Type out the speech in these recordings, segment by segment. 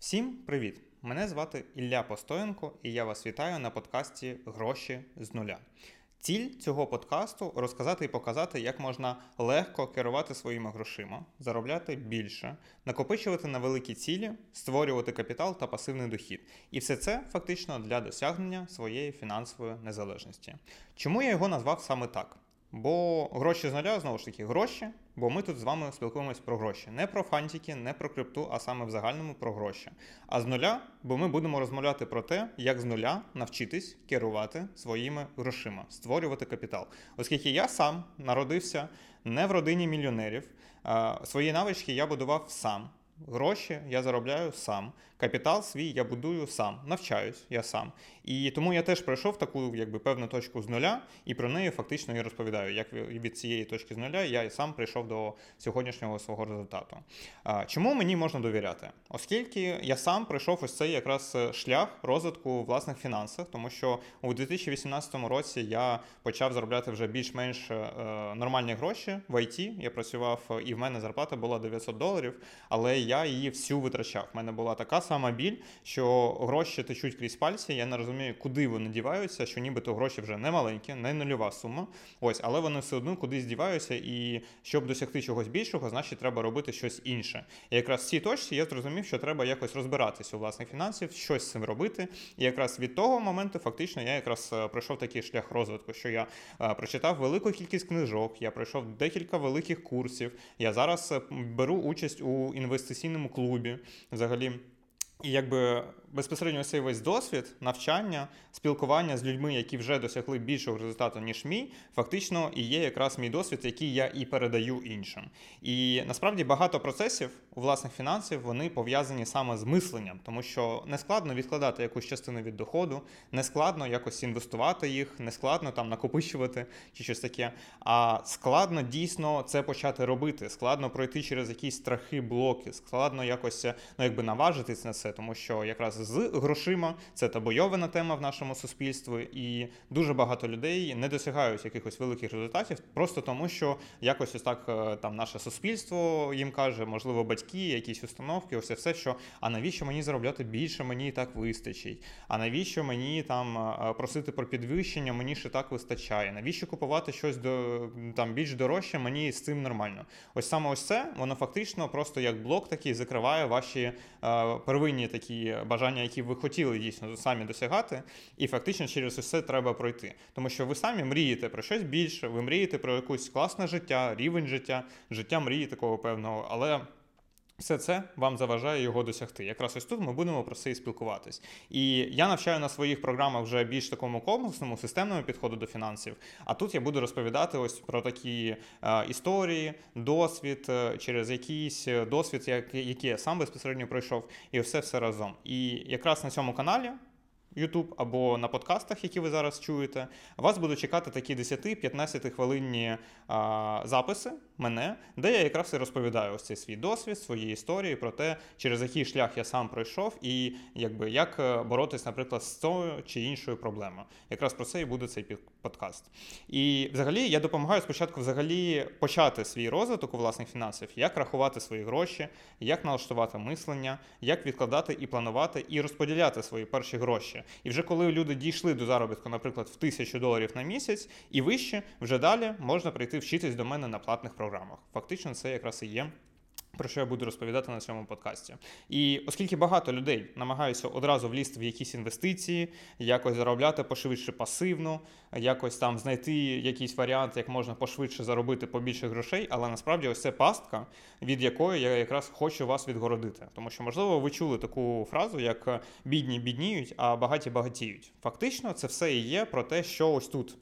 Всім привіт! Мене звати Ілля Постоєнко, і я вас вітаю на подкасті Гроші з нуля. Ціль цього подкасту розказати і показати, як можна легко керувати своїми грошима, заробляти більше, накопичувати на великі цілі, створювати капітал та пасивний дохід. І все це фактично для досягнення своєї фінансової незалежності. Чому я його назвав саме так? Бо гроші з нуля знову ж таки гроші, бо ми тут з вами спілкуємось про гроші. Не про фантики, не про крипту, а саме в загальному про гроші. А з нуля, бо ми будемо розмовляти про те, як з нуля навчитись керувати своїми грошима, створювати капітал. Оскільки я сам народився не в родині мільйонерів, свої навички я будував сам. Гроші я заробляю сам, капітал свій я будую сам, навчаюсь я сам. І тому я теж пройшов таку якби певну точку з нуля, і про неї фактично і розповідаю. Як від цієї точки з нуля я сам прийшов до сьогоднішнього свого результату. Чому мені можна довіряти? Оскільки я сам пройшов ось цей якраз шлях розвитку власних фінансів, тому що у 2018 році я почав заробляти вже більш-менш е, нормальні гроші в IT. Я працював і в мене зарплата була 900 доларів, але я її всю витрачав. У мене була така сама біль, що гроші течуть крізь пальці. Я не розумію, куди вони діваються, що нібито гроші вже не маленькі, не нульова сума. Ось, але вони все одно кудись діваються, і щоб досягти чогось більшого, значить треба робити щось інше. І якраз в цій точці я зрозумів, що треба якось розбиратися у власних фінансів, щось з цим робити. І якраз від того моменту, фактично, я якраз е, пройшов такий шлях розвитку, що я е, прочитав велику кількість книжок, я пройшов декілька великих курсів. Я зараз е, беру участь у інвестиційному клубі взагалі. І якби безпосередньо цей весь досвід, навчання, спілкування з людьми, які вже досягли більшого результату, ніж мій, фактично і є якраз мій досвід, який я і передаю іншим. І насправді багато процесів у власних фінансів вони пов'язані саме з мисленням, тому що не складно відкладати якусь частину від доходу, не складно якось інвестувати їх, не складно там накопичувати чи щось таке. А складно дійсно це почати робити, складно пройти через якісь страхи, блоки, складно якось ну, якби наважитись на це, тому що якраз з грошима це табойована тема в нашому суспільстві, і дуже багато людей не досягають якихось великих результатів, просто тому що якось ось так е, там наше суспільство їм каже, можливо, батьки, якісь установки, ось все, що а навіщо мені заробляти більше, мені і так вистачить. А навіщо мені там е, просити про підвищення, мені ще так вистачає. Навіщо купувати щось до там більш дорожче, мені з цим нормально. Ось саме ось це, воно фактично просто як блок такий закриває ваші е, первинні такі бажання, які ви хотіли дійсно самі досягати, і фактично через усе треба пройти. Тому що ви самі мрієте про щось більше, ви мрієте про якусь класне життя, рівень життя, життя мрії такого певного, але. Все це вам заважає його досягти. Якраз ось тут ми будемо про це і спілкуватись. І я навчаю на своїх програмах вже більш такому комплексному, системному підходу до фінансів. А тут я буду розповідати ось про такі е, історії, досвід, е, через якийсь досвід, який я сам безпосередньо пройшов, і все все разом. І якраз на цьому каналі YouTube або на подкастах, які ви зараз чуєте, вас будуть чекати такі 10-15 хвилинні а, записи мене, де я якраз і розповідаю ось цей свій досвід, свої історії про те, через який шлях я сам пройшов, і якби як е, боротись, наприклад, з тою чи іншою проблемою. Якраз про це і буде цей подкаст. І взагалі я допомагаю спочатку взагалі почати свій розвиток у власних фінансів, як рахувати свої гроші, як налаштувати мислення, як відкладати і планувати, і розподіляти свої перші гроші. І вже коли люди дійшли до заробітку, наприклад, в тисячу доларів на місяць і вище, вже далі можна прийти вчитись до мене на платних програмах. Фактично, це якраз і є. Про що я буду розповідати на цьому подкасті. І оскільки багато людей намагаються одразу влізти в якісь інвестиції, якось заробляти пошвидше пасивно, якось там знайти якийсь варіант, як можна пошвидше заробити побільше грошей, але насправді ось це пастка, від якої я якраз хочу вас відгородити. Тому що, можливо, ви чули таку фразу, як бідні бідніють, а багаті багатіють. Фактично, це все і є про те, що ось тут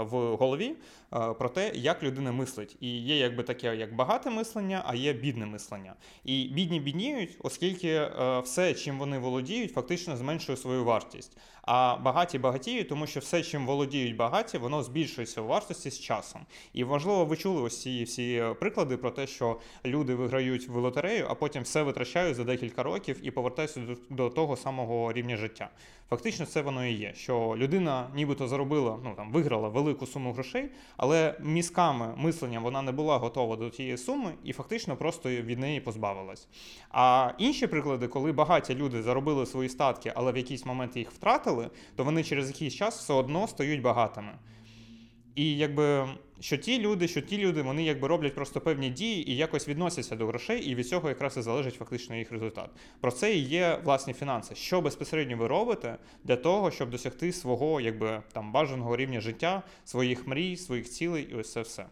в голові про те, як людина мислить. І є якби таке як багате мислення, а є бідне мислення. І бідні бідніють, оскільки все, чим вони володіють, фактично зменшує свою вартість. А багаті багатіють, тому що все, чим володіють багаті, воно збільшується у вартості з часом. І важливо, ви чули ось ці всі приклади про те, що люди виграють в лотерею, а потім все витрачають за декілька років і повертаються до того самого рівня життя. Фактично, це воно і є, що людина нібито заробила, ну там виграла назбирала велику суму грошей, але мізками мисленням вона не була готова до тієї суми і фактично просто від неї позбавилась. А інші приклади, коли багаті люди заробили свої статки, але в якийсь момент їх втратили, то вони через якийсь час все одно стають багатими. І якби що ті люди, що ті люди, вони якби роблять просто певні дії і якось відносяться до грошей, і від цього якраз і залежить фактично їх результат. Про це і є власні фінанси. Що безпосередньо ви робите для того, щоб досягти свого якби там бажаного рівня життя, своїх мрій, своїх цілей, і ось це все.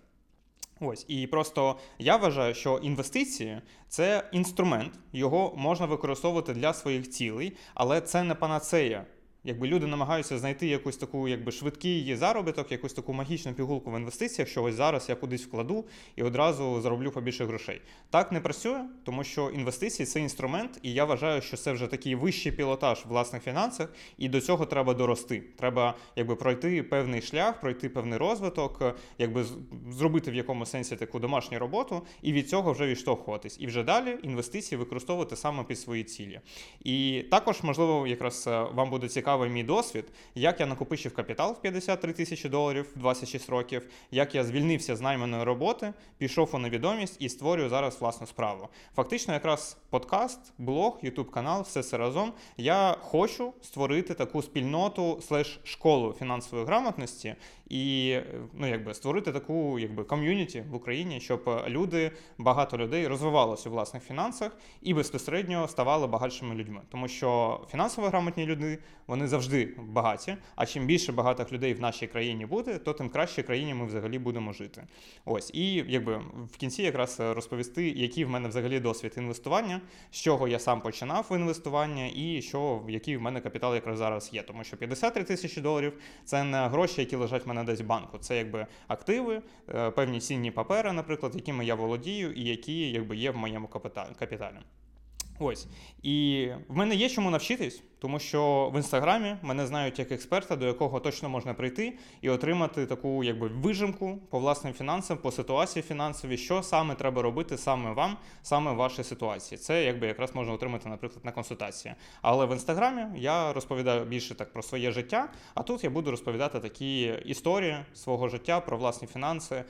Ось і просто я вважаю, що інвестиції це інструмент, його можна використовувати для своїх цілей, але це не панацея. Якби люди намагаються знайти якусь таку, якби швидкий заробіток, якусь таку магічну пігулку в інвестиціях, що ось зараз я кудись вкладу і одразу зароблю побільше грошей. Так не працює, тому що інвестиції це інструмент, і я вважаю, що це вже такий вищий пілотаж в власних фінансах, і до цього треба дорости. Треба якби пройти певний шлях, пройти певний розвиток, якби зробити в якому сенсі таку домашню роботу, і від цього вже відштовхуватись. І вже далі інвестиції використовувати саме під свої цілі. І також, можливо, якраз е, вам буде цікаво цікавий мій досвід, як я накопичив капітал в 53 тисячі доларів в 26 років, як я звільнився з найманої роботи, пішов у невідомість і створюю зараз власну справу. Фактично, якраз подкаст, блог, ютуб канал, все це разом. Я хочу створити таку спільноту слеш школу фінансової грамотності і ну, якби створити таку якби ком'юніті в Україні, щоб люди, багато людей розвивалося у власних фінансах і безпосередньо ставали багатшими людьми, тому що фінансово грамотні люди вони завжди багаті. А чим більше багатих людей в нашій країні буде, то тим краще країні ми взагалі будемо жити. Ось і якби в кінці якраз розповісти, який в мене взагалі досвід інвестування, з чого я сам починав інвестування, і що який в мене капітал якраз зараз є. Тому що 53 тисячі доларів це не гроші, які лежать в мене десь в банку. Це якби активи, е, певні цінні папери, наприклад, якими я володію, і які якби є в моєму капіталі. Ось. І в мене є чому навчитись, тому що в інстаграмі мене знають як експерта, до якого точно можна прийти і отримати таку якби вижимку по власним фінансам, по ситуації фінансовій, що саме треба робити саме вам, саме в вашій ситуації. Це якби якраз можна отримати, наприклад, на консультації. Але в інстаграмі я розповідаю більше так про своє життя, а тут я буду розповідати такі історії свого життя про власні фінанси,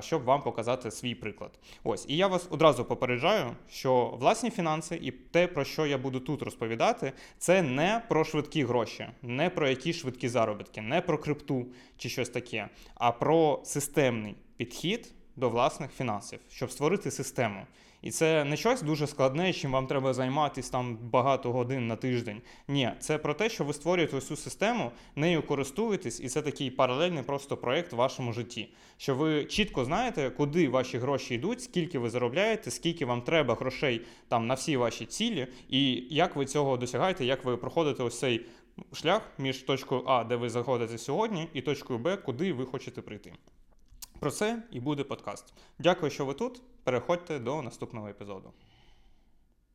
щоб вам показати свій приклад. Ось, і я вас одразу попереджаю, що власні фінанси і те, про що я буду тут розповідати, це не про швидкі гроші, не про які швидкі заробітки, не про крипту чи щось таке, а про системний підхід до власних фінансів, щоб створити систему. І це не щось дуже складне, чим вам треба займатися там багато годин на тиждень. Ні, це про те, що ви створюєте цю систему, нею користуєтесь, і це такий паралельний просто проєкт в вашому житті. Що ви чітко знаєте, куди ваші гроші йдуть, скільки ви заробляєте, скільки вам треба грошей там на всі ваші цілі, і як ви цього досягаєте, як ви проходите ось цей шлях між точкою А, де ви заходите сьогодні, і точкою Б, куди ви хочете прийти. Про це і буде подкаст. Дякую, що ви тут. Переходьте до наступного епізоду.